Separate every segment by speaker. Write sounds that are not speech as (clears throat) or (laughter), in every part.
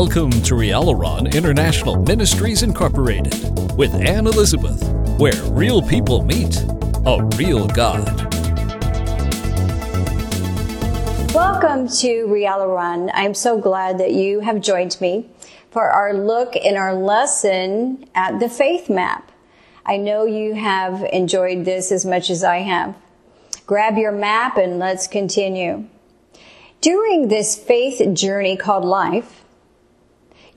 Speaker 1: Welcome to Rialaron International Ministries Incorporated with Anne Elizabeth, where real people meet a real God.
Speaker 2: Welcome to Rialaron. I'm so glad that you have joined me for our look in our lesson at the faith map. I know you have enjoyed this as much as I have. Grab your map and let's continue. During this faith journey called life,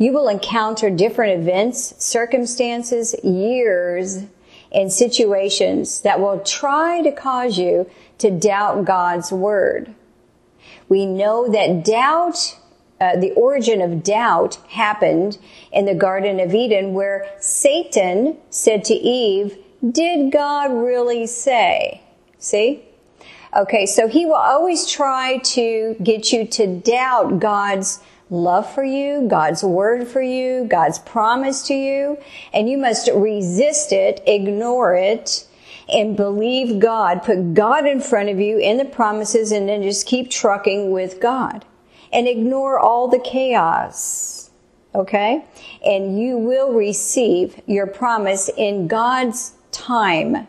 Speaker 2: you will encounter different events, circumstances, years, and situations that will try to cause you to doubt God's word. We know that doubt, uh, the origin of doubt happened in the Garden of Eden where Satan said to Eve, did God really say? See? Okay, so he will always try to get you to doubt God's love for you, God's word for you, God's promise to you, and you must resist it, ignore it, and believe God. Put God in front of you in the promises and then just keep trucking with God. And ignore all the chaos. Okay? And you will receive your promise in God's time.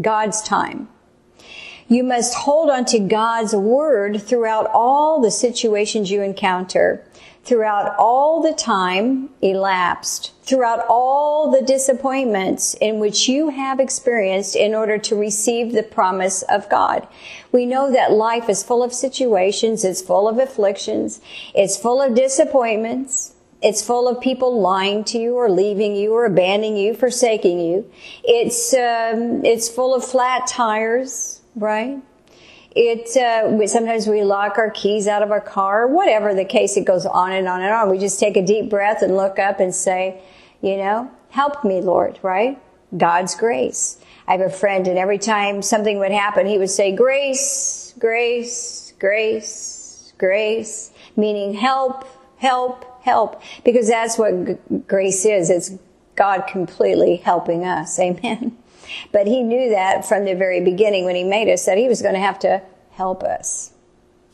Speaker 2: God's time. You must hold on to God's word throughout all the situations you encounter, throughout all the time elapsed, throughout all the disappointments in which you have experienced in order to receive the promise of God. We know that life is full of situations, it's full of afflictions, it's full of disappointments, it's full of people lying to you or leaving you or abandoning you, forsaking you. It's um, it's full of flat tires right? It uh, sometimes we lock our keys out of our car, whatever the case. It goes on and on and on. We just take a deep breath and look up and say, you know, help me, Lord, right? God's grace. I have a friend, and every time something would happen, he would say, "Grace, grace, grace, grace," meaning help, help, help, because that's what g- grace is. It's God completely helping us. Amen. But he knew that from the very beginning when he made us that he was going to have to help us.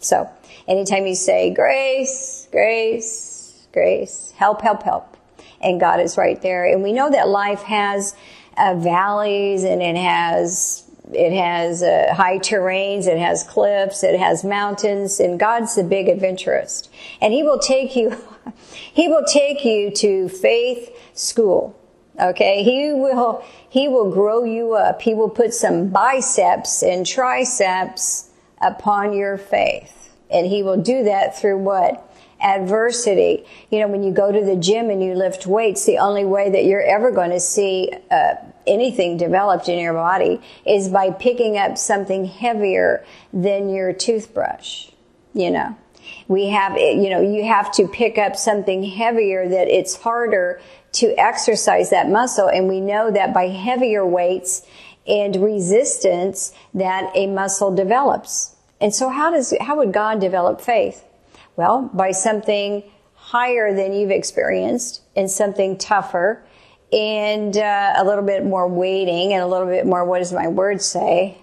Speaker 2: So anytime you say grace, grace, grace, help, help, help, and God is right there. And we know that life has uh, valleys and it has it has uh, high terrains, it has cliffs, it has mountains, and God's the big adventurist. And He will take you, (laughs) He will take you to faith school. Okay, he will, he will grow you up. He will put some biceps and triceps upon your faith. And he will do that through what? Adversity. You know, when you go to the gym and you lift weights, the only way that you're ever going to see uh, anything developed in your body is by picking up something heavier than your toothbrush. You know, we have, you know, you have to pick up something heavier that it's harder to exercise that muscle. And we know that by heavier weights and resistance that a muscle develops. And so how does, how would God develop faith? Well, by something higher than you've experienced and something tougher and uh, a little bit more waiting and a little bit more, what does my word say?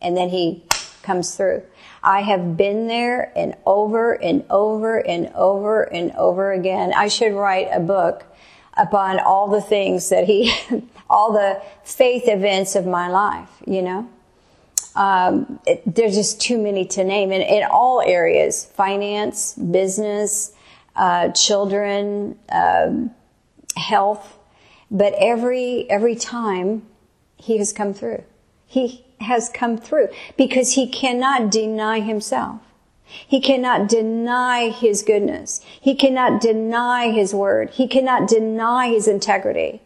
Speaker 2: And then he comes through. I have been there and over and over and over and over again. I should write a book upon all the things that he, (laughs) all the faith events of my life, you know. Um, it, there's just too many to name in, in all areas finance, business, uh, children, um, health. But every, every time he has come through. He has come through because he cannot deny himself. He cannot deny his goodness. He cannot deny his word. He cannot deny his integrity.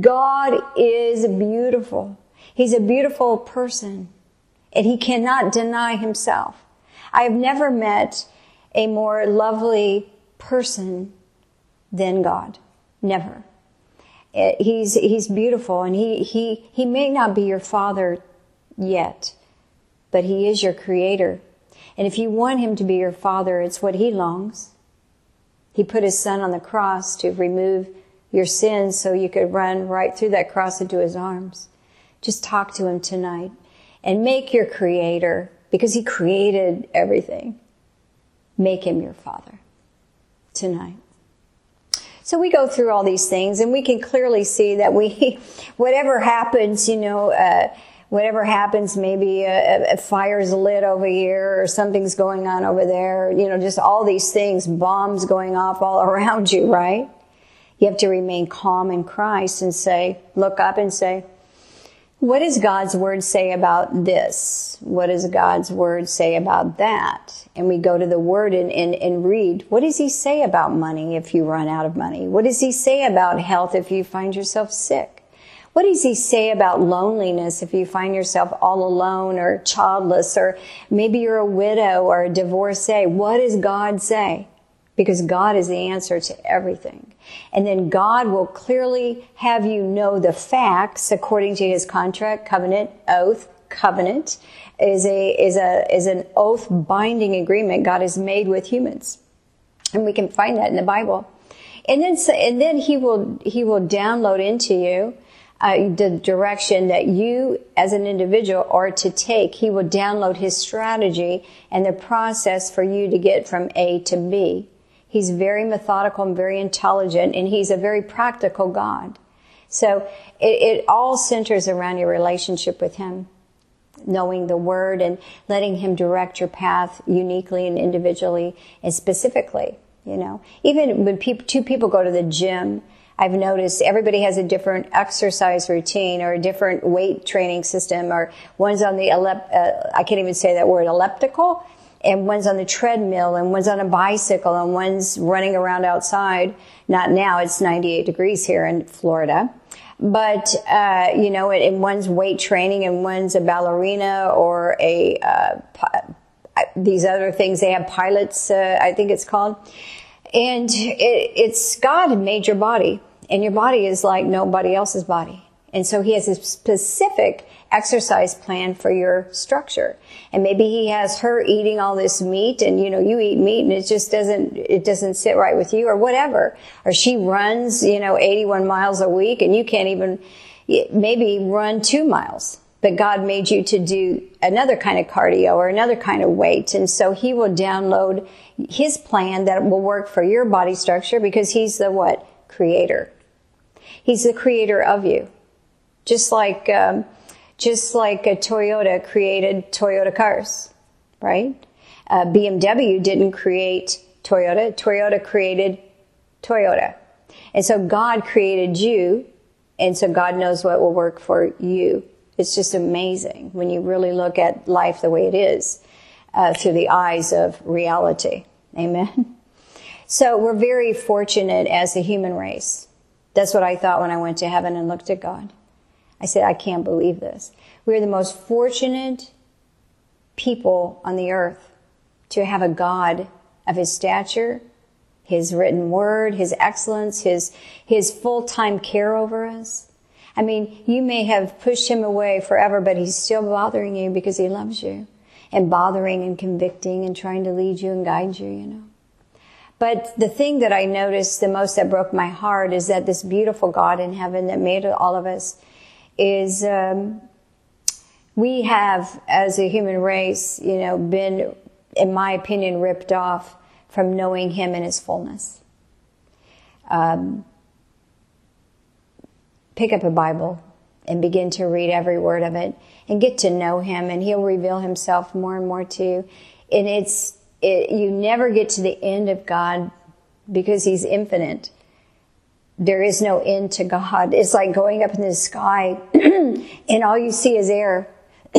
Speaker 2: God is beautiful. He's a beautiful person and he cannot deny himself. I have never met a more lovely person than God. Never. Eh, he's, he's beautiful and he, he, he may not be your father yet, but he is your creator. And if you want him to be your father, it's what he longs. He put his son on the cross to remove your sins so you could run right through that cross into his arms. Just talk to him tonight and make your creator, because he created everything, make him your father tonight. So we go through all these things and we can clearly see that we, (laughs) whatever happens, you know, uh, whatever happens, maybe a, a, fire's lit over here or something's going on over there, you know, just all these things, bombs going off all (laughs) around you, right? You have to remain calm in Christ and say, look up and say, what does God's word say about this? What does God's word say about that? And we go to the word and, and, and read, what does he say about money if you run out of money? What does he say about health if you find yourself sick? What does he say about loneliness if you find yourself all alone or childless or maybe you're a widow or a divorcee? What does God say? Because God is the answer to everything. And then God will clearly have you know the facts according to his contract, covenant, oath, covenant is a, is a, is an oath binding agreement God has made with humans. And we can find that in the Bible. And then, and then he will, he will download into you uh, the direction that you as an individual are to take. He will download his strategy and the process for you to get from A to B. He's very methodical and very intelligent, and he's a very practical God. So it, it all centers around your relationship with him knowing the word and letting him direct your path uniquely and individually and specifically you know even when people, two people go to the gym i've noticed everybody has a different exercise routine or a different weight training system or one's on the uh, i can't even say that word elliptical and one's on the treadmill and one's on a bicycle and one's running around outside. Not now, it's 98 degrees here in Florida. But, uh, you know, and one's weight training and one's a ballerina or a, uh, these other things. They have pilots, uh, I think it's called. And it, it's God made your body and your body is like nobody else's body. And so he has a specific exercise plan for your structure. And maybe he has her eating all this meat and, you know, you eat meat and it just doesn't, it doesn't sit right with you or whatever. Or she runs, you know, 81 miles a week and you can't even maybe run two miles. But God made you to do another kind of cardio or another kind of weight. And so he will download his plan that will work for your body structure because he's the what? Creator. He's the creator of you. Just like, um, just like a Toyota created Toyota cars, right? Uh, BMW didn't create Toyota. Toyota created Toyota. And so God created you, and so God knows what will work for you. It's just amazing when you really look at life the way it is uh, through the eyes of reality. Amen. So we're very fortunate as a human race. That's what I thought when I went to heaven and looked at God. I said, I can't believe this. We're the most fortunate people on the earth to have a God of his stature, his written word, his excellence, his, his full-time care over us. I mean, you may have pushed him away forever, but he's still bothering you because he loves you and bothering and convicting and trying to lead you and guide you, you know. But the thing that I noticed the most that broke my heart is that this beautiful God in heaven that made all of us is um, we have, as a human race, you know, been, in my opinion, ripped off from knowing Him in His fullness. Um, pick up a Bible and begin to read every word of it and get to know Him, and He'll reveal Himself more and more to you. And it's it, you never get to the end of God because He's infinite there is no end to God. It's like going up in the sky (clears throat) and all you see is air. (clears throat)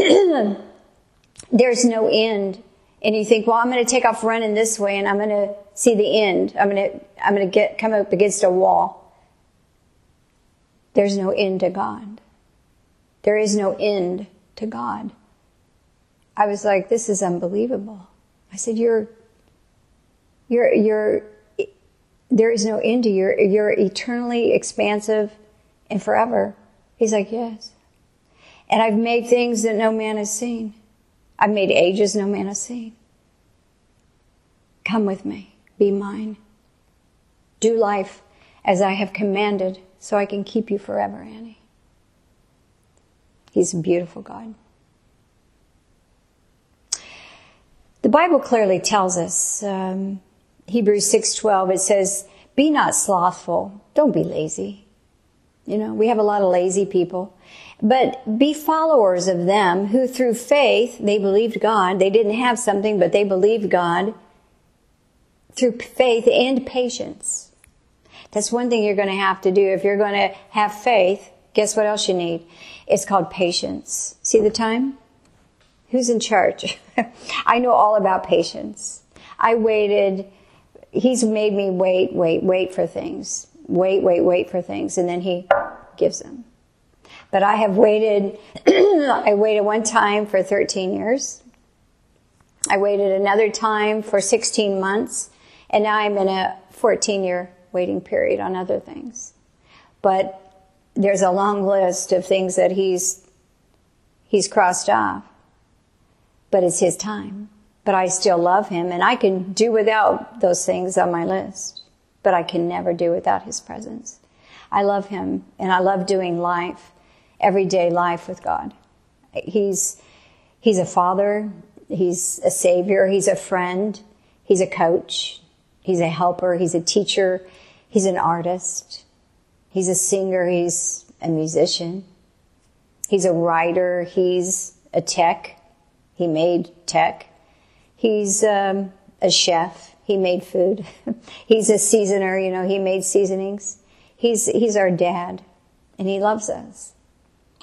Speaker 2: There's no end. And you think, well, I'm going to take off running this way and I'm going to see the end. I'm going to, I'm going to get, come up against a wall. There's no end to God. There is no end to God. I was like, this is unbelievable. I said, you're, you're, you're, there is no end to you. You're, eternally expansive and forever. He's like, yes. And I've made things that no man has seen. I've made ages no man has seen. Come with me. Be mine. Do life as I have commanded so I can keep you forever, Annie. He's a beautiful God. The Bible clearly tells us um, Hebrews 6:12 it says Be not slothful. Don't be lazy. You know, we have a lot of lazy people. But be followers of them who through faith, they believed God. They didn't have something, but they believed God through faith and patience. That's one thing you're going to have to do. If you're going to have faith, guess what else you need? It's called patience. See the time? Who's in charge? (laughs) I know all about patience. I waited. He's made me wait, wait, wait for things. Wait, wait, wait for things. And then he gives them. But I have waited, (clears throat) I waited one time for 13 years. I waited another time for 16 months. And now I'm in a 14 year waiting period on other things. But there's a long list of things that he's, he's crossed off. But it's his time. But I still love him and I can do without those things on my list. But I can never do without his presence. I love him and I love doing life, everyday life with God. He's, he's a father. He's a savior. He's a friend. He's a coach. He's a helper. He's a teacher. He's an artist. He's a singer. He's a musician. He's a writer. He's a tech. He made tech. He's um, a chef. He made food. (laughs) he's a seasoner. You know, he made seasonings. He's he's our dad, and he loves us,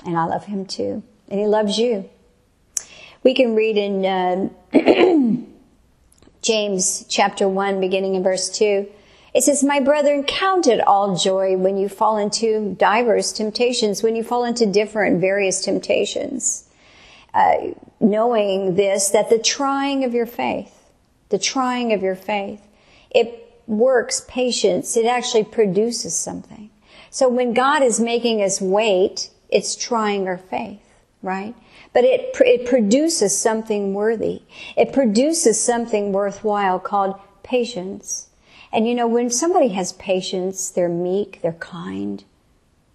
Speaker 2: and I love him too, and he loves you. We can read in. Uh, (clears throat) James chapter 1, beginning in verse 2. It says, My brethren, count it all joy when you fall into diverse temptations, when you fall into different, various temptations. Uh, knowing this, that the trying of your faith, the trying of your faith, it works patience. It actually produces something. So when God is making us wait, it's trying our faith, right? but it, it produces something worthy. It produces something worthwhile called patience. And you know, when somebody has patience, they're meek, they're kind,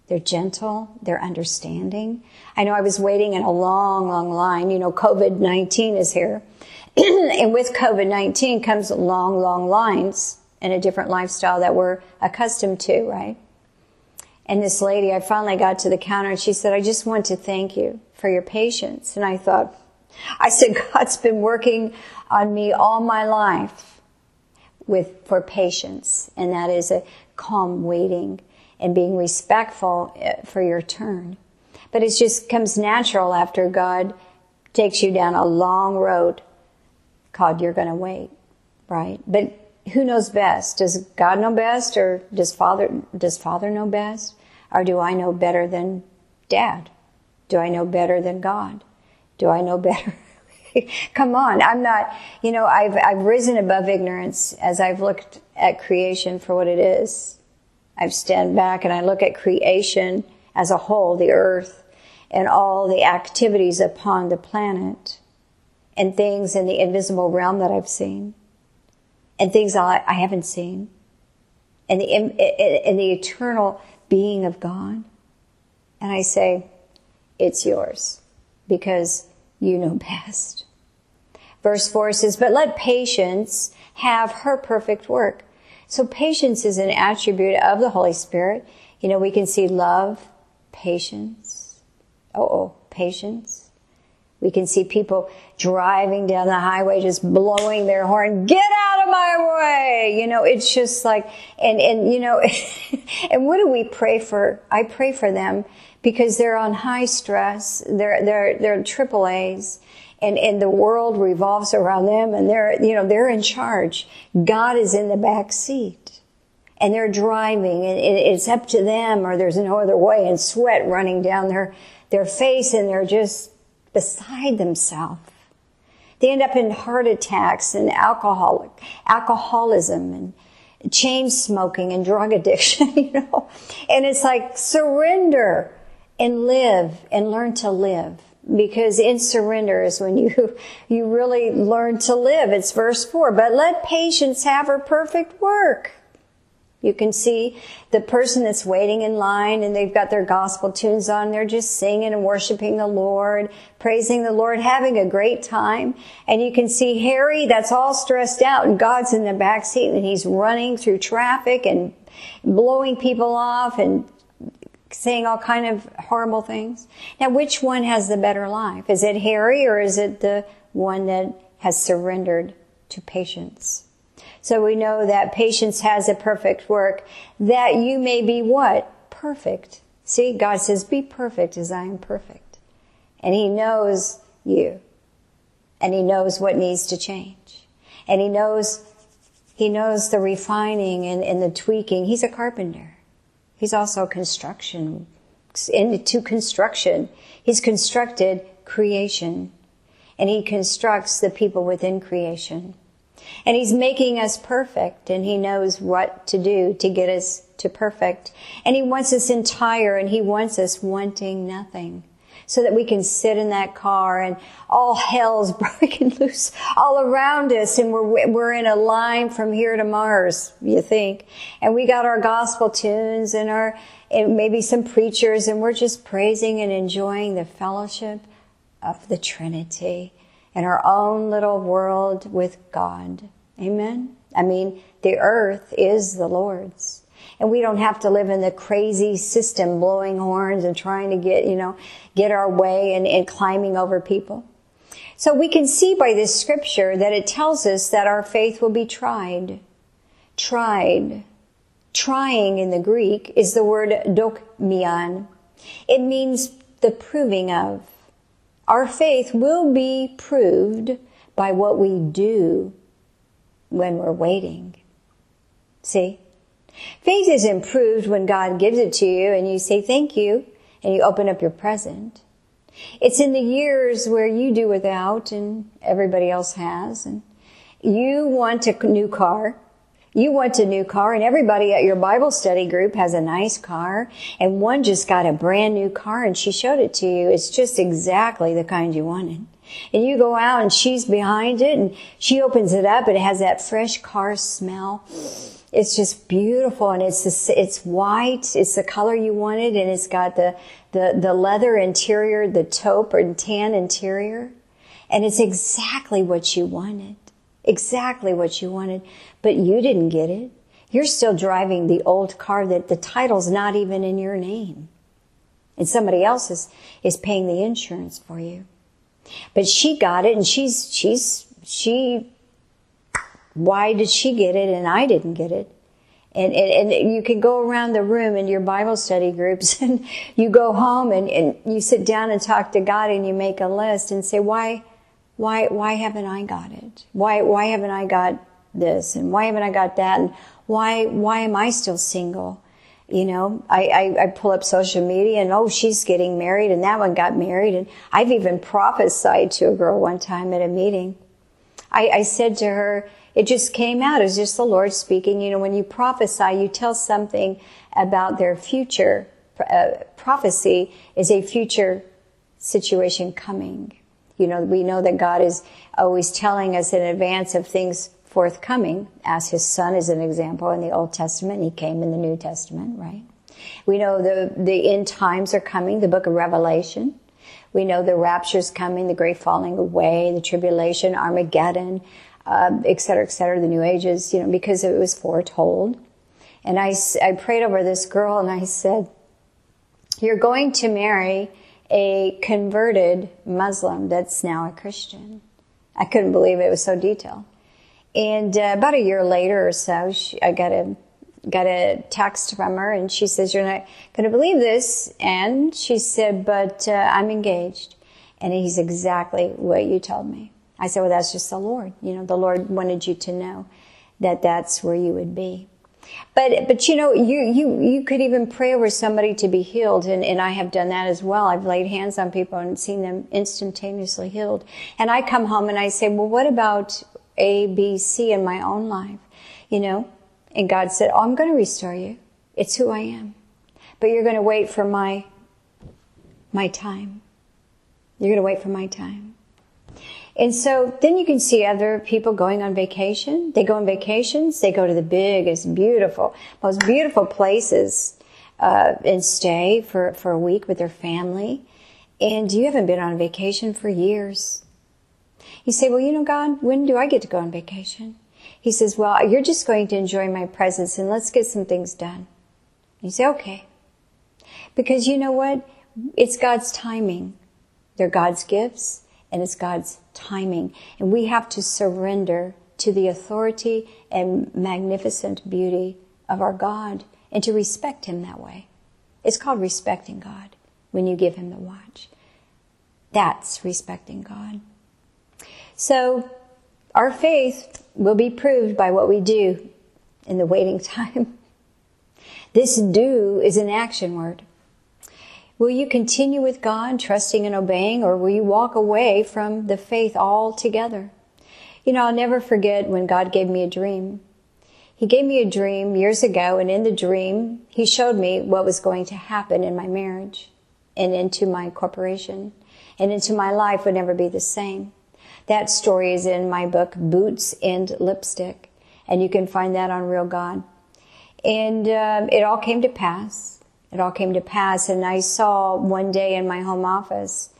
Speaker 2: they're gentle, they're understanding. I know I was waiting in a long, long line. You know, COVID-19 is here. (clears throat) and with COVID-19 comes long, long lines and a different lifestyle that we're accustomed to, right? And this lady, I finally got to the counter and she said, I just want to thank you for your patience. And I thought, I said, God's been working on me all my life with, for patience. And that is a calm waiting and being respectful eh, for your turn. But it just comes natural after God takes you down a long road called you're going to wait, right? But who knows best? Does God know best or does father, does father know best? Or do I know better than dad? Do I know better than God? Do I know (laughs) better? (laughs) Come on. I'm not, you know, I've, I've risen above ignorance as I've looked at creation for what it is. I've stand back and I look at creation as a whole, the earth and all the activities upon the planet and things in the invisible realm that I've seen and things I, I haven't seen and the, and the eternal being of God. And I say, it's yours because you know (laughs) best. Verse 4 says, But let patience have her perfect work. So patience is an attribute of the Holy Spirit. You know, we can see love, patience. Oh, oh, patience. We can see people driving down the highway just blowing their horn, get out of my way! You know, it's just like, and, and, you know, (laughs) and what do we pray for? I pray for them because they're on high stress. They're, they're, they're triple A's and, and the world revolves around them and they're, you know, they're in charge. God is in the back seat and they're driving and it's up to them or there's no other way and sweat running down their, their face and they're just beside themselves. They end up in heart attacks and alcoholic, alcoholism and chain smoking and drug addiction, (laughs) you know. And it's like surrender and live and learn to live. Because in surrender is when you, (laughs) you really learn to live. It's verse four. But let patience have her perfect work. You can see the person that's waiting in line and they've got their gospel tunes on. They're just singing and worshiping the Lord, praising the Lord, having a great time. And you can see Harry that's all stressed out and God's in the back seat and he's running through traffic and blowing people off and saying all kind of horrible things. Now, which one has the better life? Is it Harry or is it the one that has surrendered to patience? So we know that patience has a perfect work, that you may be what? Perfect. See, God says, be perfect as I am perfect. And He knows you. And He knows what needs to change. And He knows, He knows the refining and, and the tweaking. He's a carpenter. He's also construction, into construction. He's constructed creation. And He constructs the people within creation. And He's making us perfect and He knows what to do to get us to perfect. And He wants us entire and He wants us wanting nothing. So that we can sit in that car and all hell's (laughs) breaking loose all around us and we're, we're in a line from here to Mars, you think. And we got our gospel tunes and our, and maybe some preachers and we're just praising and enjoying the fellowship of the Trinity in our own little world with God. Amen? I mean, the earth is the Lord's. And we don't have to live in the crazy system blowing horns and trying to get, you know, get our way and, and climbing over people. So we can see by this scripture that it tells us that our faith will be tried. Tried. Trying in the Greek is the word dokimion. It means the proving of. Our faith will be proved by what we do when we're waiting. See? Faith is improved when God gives it to you and you say thank you and you open up your present. It's in the years where you do without and everybody else has and you want a new car you want a new car and everybody at your Bible study group has a nice car and one just got a brand new car and she showed it to you. It's just exactly the kind you wanted. And you go out and she's behind it and she opens it up and it has that fresh car smell. It's just beautiful and it's the, it's white. It's the color you wanted and it's got the, the, the leather interior, the taupe or tan interior. And it's exactly what you wanted exactly what you wanted, but you didn't get it. You're still driving the old car that the title's not even in your name. And somebody else is, is paying the insurance for you. But she got it and she's, she's, she, why did she get it and I didn't get it? And, and, and, you can go around the room in your Bible study groups (laughs) and you go home and, and you sit down and talk to God and you make a list and say, why, why, why haven't I got it? Why, why haven't I got this? And why haven't I got that? And why, why am I still single? You know, I, I, I pull up social media and oh, she's getting married and that one got married. And I've even prophesied to a girl one time at a meeting. I, I said to her, it just came out. It was just the Lord speaking. You know, when you prophesy, you tell something about their future. Uh, prophecy is a future situation coming. You know, we know that God is always telling us in advance of things forthcoming, as his son is an example in the Old Testament. He came in the New Testament, right? We know the, the end times are coming, the book of Revelation. We know the rapture's coming, the great falling away, the tribulation, Armageddon, uh, et cetera, et cetera, the new ages, you know, because it was foretold. And I, I prayed over this girl and I said, you're going to marry a converted Muslim that's now a Christian. I couldn't believe it. It was so detailed. And uh, about a year later or so, she, I got a got a text from her, and she says, "You're not going to believe this." And she said, "But uh, I'm engaged." And he's exactly what you told me. I said, "Well, that's just the Lord. You know, the Lord wanted you to know that that's where you would be." But, but you know, you, you, you could even pray over somebody to be healed. And, and I have done that as well. I've laid hands on people and seen them instantaneously healed. And I come home and I say, well, what about A, B, C in my own life? You know? And God said, oh, I'm going to restore you. It's who I am. But you're going to wait for my, my time. You're going to wait for my time. And so then you can see other people going on vacation. They go on vacations. They go to the biggest, beautiful, most beautiful places uh, and stay for, for a week with their family. And you haven't been on vacation for years. You say, well, you know, God, when do I get to go on vacation? He says, well, you're just going to enjoy my presence and let's get some things done. You say, okay. Because you know what? It's God's timing. They're God's gifts and it's God's timing. And we have to surrender to the authority and magnificent beauty of our God and to respect Him that way. It's called respecting God when you give Him the watch. That's respecting God. So, our faith will be proved by what we do in the waiting (laughs) time. This do is an action word. Will you continue with God, trusting and obeying, or will you walk away from the faith altogether? You know, I'll never forget when God gave me a dream. He gave me a dream years ago, and in the dream, He showed me what was going to happen in my marriage and into my corporation and into my life would never be the same. That story is in my book, Boots and Lipstick, and you can find that on Real God. And um, it all came to pass it all came to pass. And I saw one day in my home office,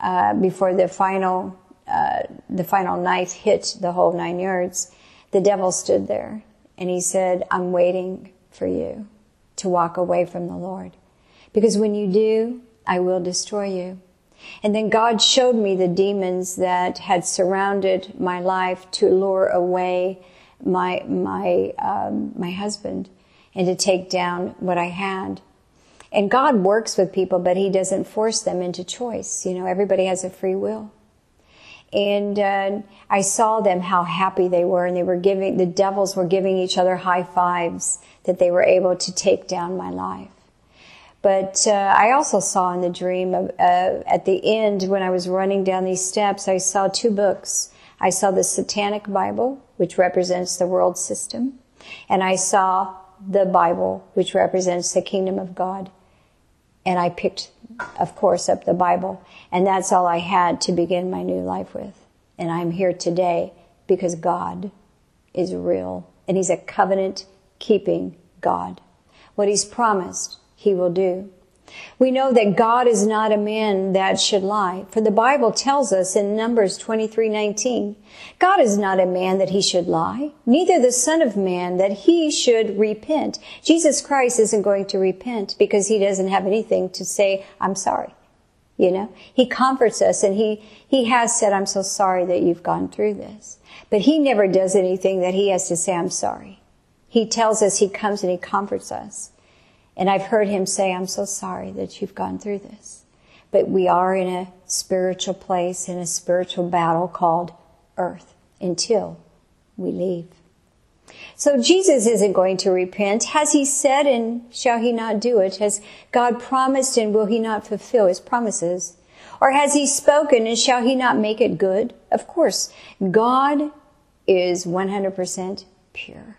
Speaker 2: uh, before the final, uh, the final knife hit the whole nine yards, the devil stood there and he said, I'm waiting for you to walk away from the Lord. Because when you do, I will destroy you. And then God showed me the demons that had surrounded my life to lure away my, my, um, my husband and to take down what I had. And God works with people, but He doesn't force them into choice. You know, everybody has a free will. And uh, I saw them how happy they were, and they were giving the devils were giving each other high fives that they were able to take down my life. But uh, I also saw in the dream uh, at the end when I was running down these steps, I saw two books. I saw the Satanic Bible, which represents the world system, and I saw the Bible, which represents the kingdom of God and I picked, of course, up the Bible. And that's all I had to begin my new life with. And I'm here today because God is real and He's a covenant keeping God. What He's promised, He will do. We know that God is not a man that should lie, for the Bible tells us in Numbers 23:19, God is not a man that he should lie, neither the son of man that he should repent. Jesus Christ isn't going to repent because he doesn't have anything to say, I'm sorry. You know, he comforts us and he, he has said, I'm so sorry that you've gone through this. But he never does anything that he has to say, I'm sorry. He tells us he comes and he comforts us. And I've heard him say, I'm so sorry that you've gone through this. But we are in a spiritual place, in a spiritual battle called earth until we leave. So Jesus isn't going to repent. Has he said and shall he not do it? Has God promised and will he not fulfill his promises? Or has he spoken and shall he not make it good? Of course, God is 100% pure.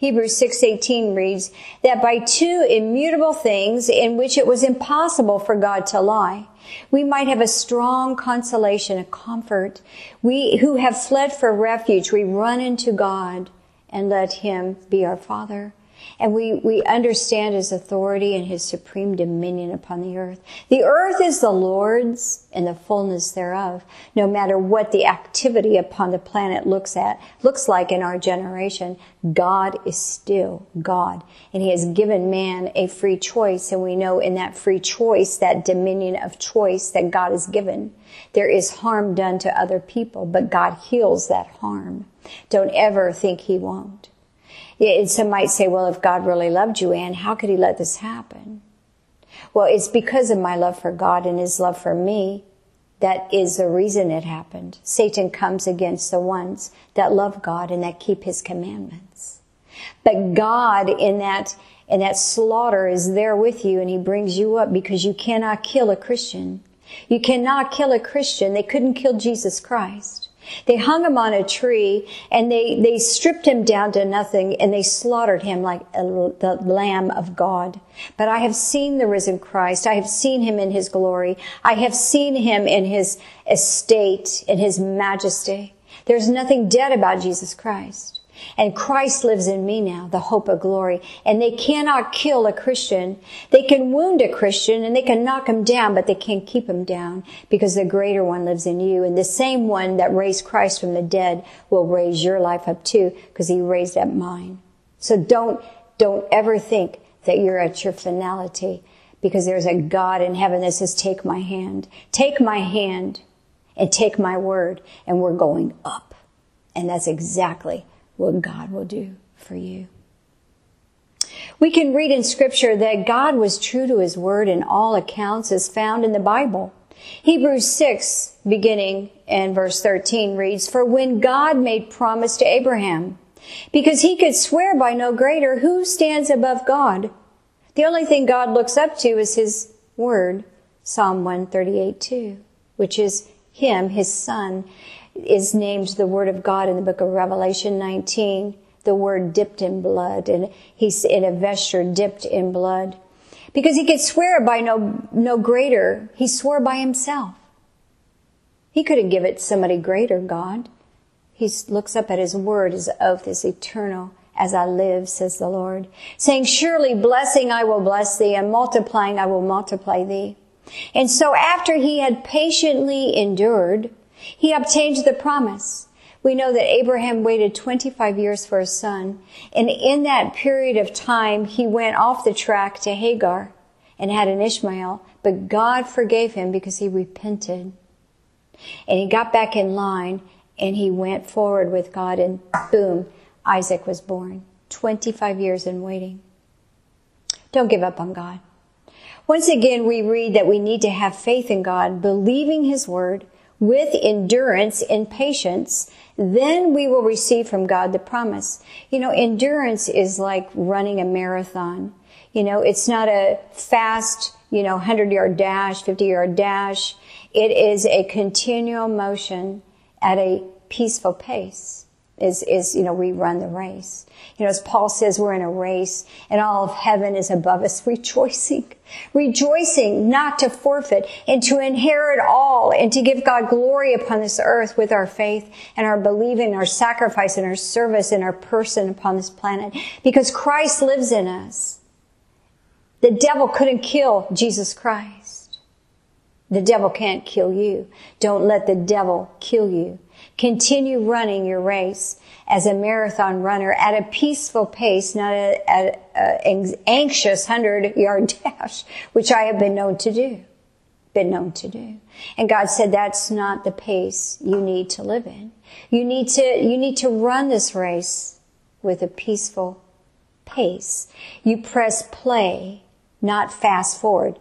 Speaker 2: Hebrews 6:18 reads that by two immutable things in which it was impossible for God to lie, we might have a strong consolation, a comfort. We who have fled for refuge, we run into God and let him be our father. And we, we understand his authority and his supreme dominion upon the earth. The earth is the Lord's and the fullness thereof. No matter what the activity upon the planet looks at, looks like in our generation, God is still God. And he has given man a free choice. And we know in that free choice, that dominion of choice that God has given, there is harm done to other people, but God heals that harm. Don't ever think he won't. And some might say, well, if God really loved you, Anne, how could he let this happen? Well, it's because of my love for God and his love for me that is the reason it happened. Satan comes against the ones that love God and that keep his commandments. But God in that, in that slaughter is there with you and he brings you up because you cannot kill a Christian. You cannot kill a Christian. They couldn't kill Jesus Christ. They hung him on a tree and they, they stripped him down to nothing and they slaughtered him like a, the Lamb of God. But I have seen the risen Christ. I have seen him in his glory. I have seen him in his estate, in his majesty. There's nothing dead about Jesus Christ. And Christ lives in me now, the hope of glory. And they cannot kill a Christian. They can wound a Christian and they can knock him down, but they can't keep him down because the greater one lives in you. And the same one that raised Christ from the dead will raise your life up too because he raised up mine. So don't, don't ever think that you're at your finality because there's a God in heaven that says, take my hand, take my hand and take my word and we're going up. And that's exactly what God will do for you. We can read in scripture that God was true to his word in all accounts as found in the Bible. Hebrews 6, beginning in verse 13 reads, For when God made promise to Abraham, because he could swear by no greater, who stands above God? The only thing God looks up to is his word, Psalm 138 2, which is him, his son is named the Word of God in the book of Revelation 19, the word dipped in blood, and he's in a vesture dipped in blood. Because he could swear by no, no greater, he swore by himself. He couldn't give it somebody greater, God. He looks up at his word, his oath is eternal. As I live, says the Lord, saying, surely blessing I will bless thee and multiplying I will multiply thee. And so after he had patiently endured, he obtained the promise. We know that Abraham waited 25 years for a son. And in that period of time, he went off the track to Hagar and had an Ishmael. But God forgave him because he repented. And he got back in line and he went forward with God and boom, Isaac was born. 25 years in waiting. Don't give up on God. Once again, we read that we need to have faith in God, believing His Word, with endurance and patience, then we will receive from God the promise. You know, endurance is like running a marathon. You know, it's not a fast, you know, 100 yard dash, 50 yard dash. It is a continual motion at a peaceful pace is, is, you know, we run the race. You know, as Paul says, we're in a race and all of heaven is above us (laughs) rejoicing, rejoicing not to forfeit and to inherit all and to give God glory upon this earth with our faith and our believing, our sacrifice and our service and our person upon this planet because Christ lives in us. The devil couldn't kill Jesus Christ. The devil can't kill you. Don't let the devil kill you. Continue running your race as a marathon runner at a peaceful pace, not an anxious hundred yard (laughs) dash, which I have been known to do. Been known to do. And God said that's not the pace you need to live in. You need to, you need to run this race with a peaceful pace. You press play, not fast forward,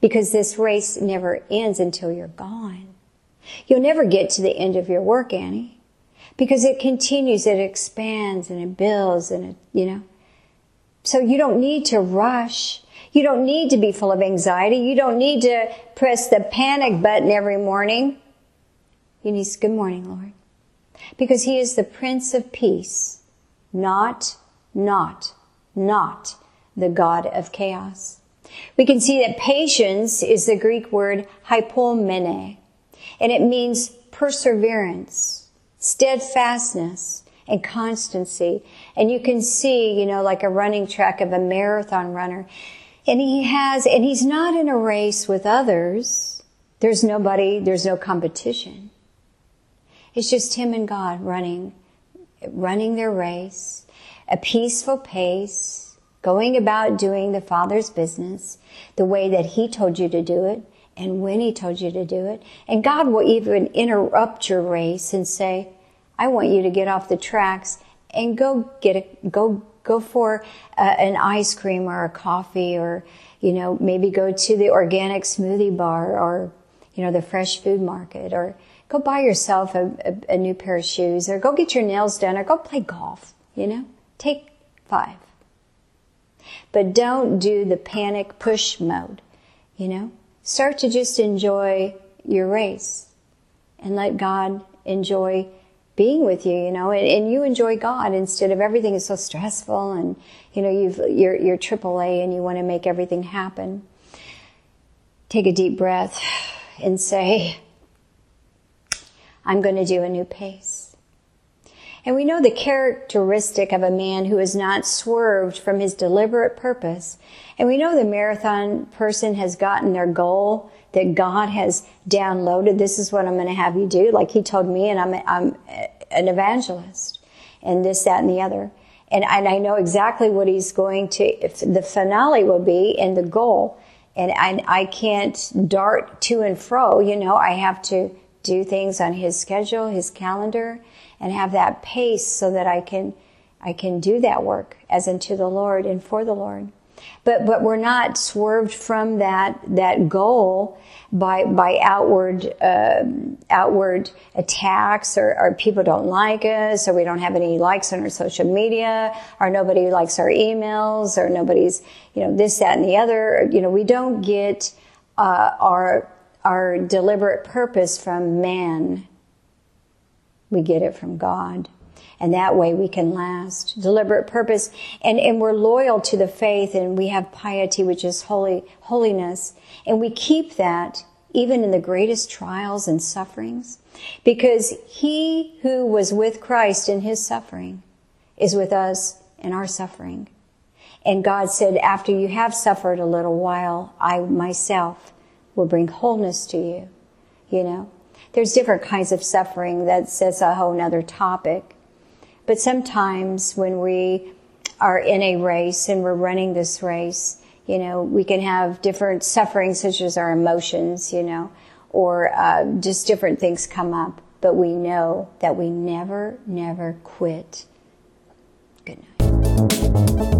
Speaker 2: because this race never ends until you're gone. You'll never get to the end of your work, Annie, because it continues, it expands and it builds and it, you know. So you don't need to rush. You don't need to be full of anxiety. You don't need to press the panic button every morning. You need to, good morning, Lord. Because he is the Prince of Peace, not, not, not the God of chaos. We can see that patience is the Greek word hypomone, and it means perseverance, steadfastness, and constancy. And you can see, you know, like a running track of a marathon runner. And he has, and he's not in a race with others. There's nobody, there's no competition. It's just him and God running, running their race, a peaceful pace, going about doing the Father's business the way that he told you to do it, and when he told you to do it. And God will even interrupt your race and say, I want you to get off the tracks and go get a, go, go for uh, an ice cream or a coffee or, you know, maybe go to the organic smoothie bar or, you know, the fresh food market or go buy yourself a, a, a new pair of shoes or go get your nails done or go play golf, you know, take five. But don't do the panic push mode, you know? Start to just enjoy your race and let God enjoy being with you, you know, and, and you enjoy God instead of everything is so stressful and, you know, you've, you're, you're AAA and you want to make everything happen. Take a deep breath and say, I'm going to do a new pace. And we know the characteristic of a man who has not swerved from his deliberate purpose. And we know the marathon person has gotten their goal that God has downloaded. This is what I'm going to have you do. Like he told me, and I'm, I'm an evangelist and this, that, and the other. And, and I know exactly what he's going to, the finale will be and the goal. And I, I can't dart to and fro, you know, I have to do things on his schedule, his calendar, and have that pace so that I can, I can do that work as unto the Lord and for the Lord. But, but we're not swerved from that, that goal by, by outward, uh, outward attacks or, or people don't like us or we don't have any likes on our social media or nobody likes our emails or nobody's, you know, this, that, and the other. You know, we don't get, uh, our, our deliberate purpose from man. We get it from God. And that way we can last. Deliberate purpose. And, and we're loyal to the faith and we have piety, which is holy, holiness. And we keep that even in the greatest trials and sufferings. Because he who was with Christ in his suffering is with us in our suffering. And God said, after you have suffered a little while, I myself will bring wholeness to you. You know, there's different kinds of suffering. That's, that's a whole nother topic. But sometimes when we are in a race and we're running this race, you know, we can have different suffering, such as our emotions, you know, or uh, just different things come up. But we know that we never, never quit. Good night.